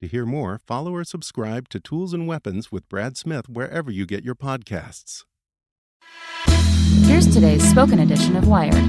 To hear more, follow or subscribe to Tools and Weapons with Brad Smith wherever you get your podcasts. Here's today's spoken edition of Wired.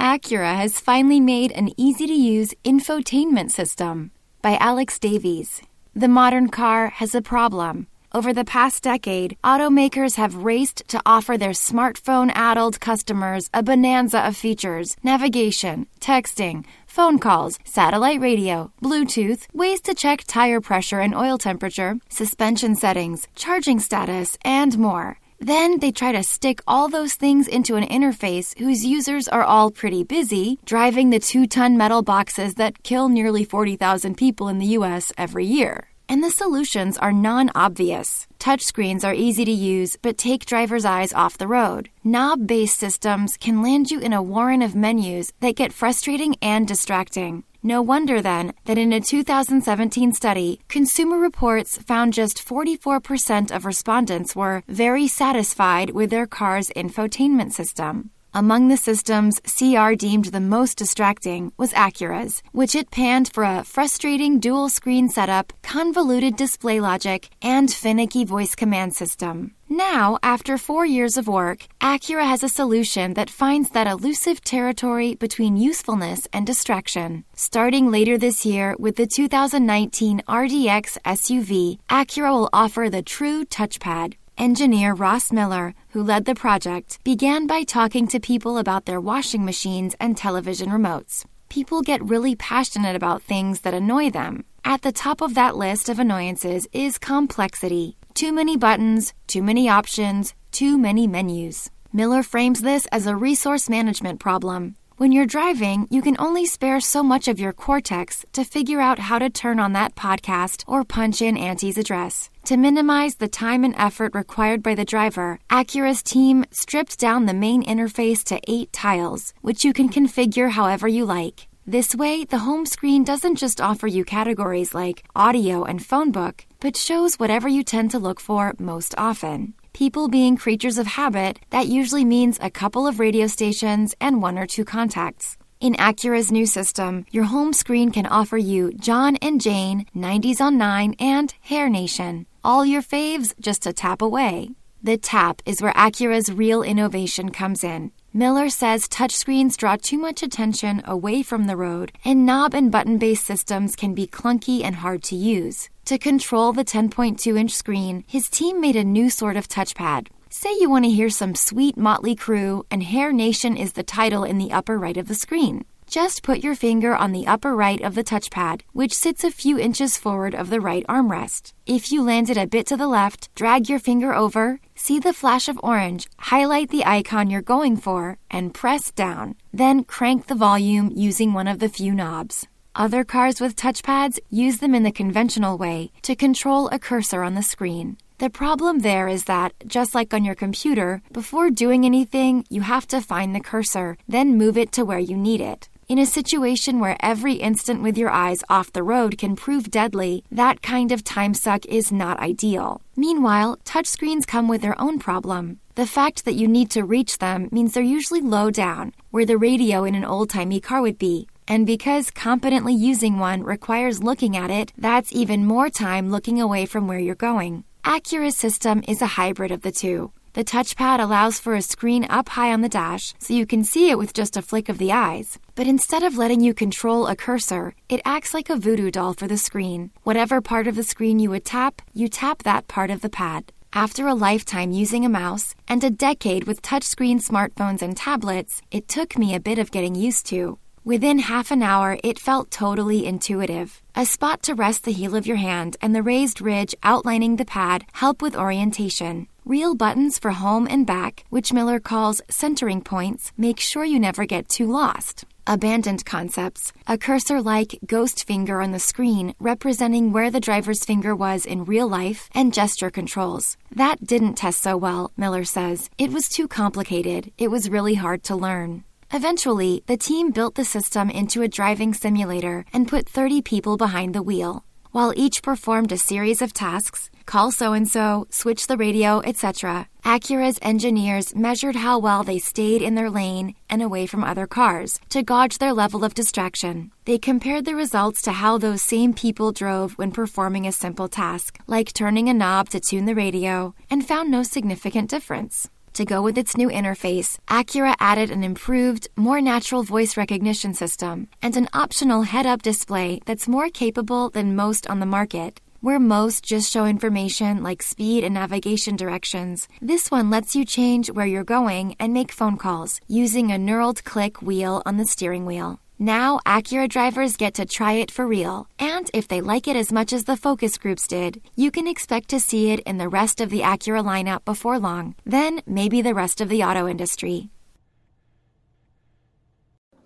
Acura has finally made an easy to use infotainment system by Alex Davies. The modern car has a problem. Over the past decade, automakers have raced to offer their smartphone addled customers a bonanza of features navigation, texting, phone calls, satellite radio, Bluetooth, ways to check tire pressure and oil temperature, suspension settings, charging status, and more. Then they try to stick all those things into an interface whose users are all pretty busy driving the two ton metal boxes that kill nearly 40,000 people in the US every year. And the solutions are non obvious. Touchscreens are easy to use, but take drivers' eyes off the road. Knob based systems can land you in a warren of menus that get frustrating and distracting. No wonder then that in a 2017 study, Consumer Reports found just 44% of respondents were very satisfied with their car's infotainment system. Among the systems CR deemed the most distracting was Acura's, which it panned for a frustrating dual screen setup, convoluted display logic, and finicky voice command system. Now, after four years of work, Acura has a solution that finds that elusive territory between usefulness and distraction. Starting later this year with the 2019 RDX SUV, Acura will offer the true touchpad Engineer Ross Miller, who led the project, began by talking to people about their washing machines and television remotes. People get really passionate about things that annoy them. At the top of that list of annoyances is complexity. Too many buttons, too many options, too many menus. Miller frames this as a resource management problem. When you're driving, you can only spare so much of your cortex to figure out how to turn on that podcast or punch in Auntie's address. To minimize the time and effort required by the driver, Acura's team stripped down the main interface to eight tiles, which you can configure however you like. This way, the home screen doesn't just offer you categories like audio and phone book, but shows whatever you tend to look for most often. People being creatures of habit, that usually means a couple of radio stations and one or two contacts. In Acura's new system, your home screen can offer you John and Jane, 90s on 9, and Hair Nation. All your faves just a tap away. The tap is where Acura's real innovation comes in. Miller says touchscreens draw too much attention away from the road, and knob and button based systems can be clunky and hard to use. To control the 10.2 inch screen, his team made a new sort of touchpad. Say you want to hear some sweet Motley Crue, and Hair Nation is the title in the upper right of the screen. Just put your finger on the upper right of the touchpad, which sits a few inches forward of the right armrest. If you land it a bit to the left, drag your finger over, see the flash of orange, highlight the icon you're going for, and press down. Then crank the volume using one of the few knobs. Other cars with touchpads use them in the conventional way to control a cursor on the screen. The problem there is that, just like on your computer, before doing anything, you have to find the cursor, then move it to where you need it. In a situation where every instant with your eyes off the road can prove deadly, that kind of time suck is not ideal. Meanwhile, touchscreens come with their own problem. The fact that you need to reach them means they're usually low down, where the radio in an old timey car would be. And because competently using one requires looking at it, that's even more time looking away from where you're going. Acura's system is a hybrid of the two. The touchpad allows for a screen up high on the dash so you can see it with just a flick of the eyes. But instead of letting you control a cursor, it acts like a voodoo doll for the screen. Whatever part of the screen you would tap, you tap that part of the pad. After a lifetime using a mouse and a decade with touchscreen smartphones and tablets, it took me a bit of getting used to. Within half an hour, it felt totally intuitive. A spot to rest the heel of your hand and the raised ridge outlining the pad help with orientation. Real buttons for home and back, which Miller calls centering points, make sure you never get too lost. Abandoned concepts. A cursor like ghost finger on the screen representing where the driver's finger was in real life and gesture controls. That didn't test so well, Miller says. It was too complicated. It was really hard to learn. Eventually, the team built the system into a driving simulator and put 30 people behind the wheel. While each performed a series of tasks, call so and so, switch the radio, etc., Acura's engineers measured how well they stayed in their lane and away from other cars to gauge their level of distraction. They compared the results to how those same people drove when performing a simple task, like turning a knob to tune the radio, and found no significant difference. To go with its new interface, Acura added an improved, more natural voice recognition system and an optional head up display that's more capable than most on the market. Where most just show information like speed and navigation directions, this one lets you change where you're going and make phone calls using a knurled click wheel on the steering wheel. Now, Acura drivers get to try it for real. And if they like it as much as the focus groups did, you can expect to see it in the rest of the Acura lineup before long. Then, maybe the rest of the auto industry.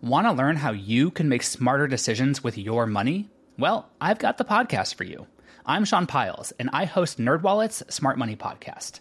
Want to learn how you can make smarter decisions with your money? Well, I've got the podcast for you. I'm Sean Pyles, and I host NerdWallet's Smart Money Podcast.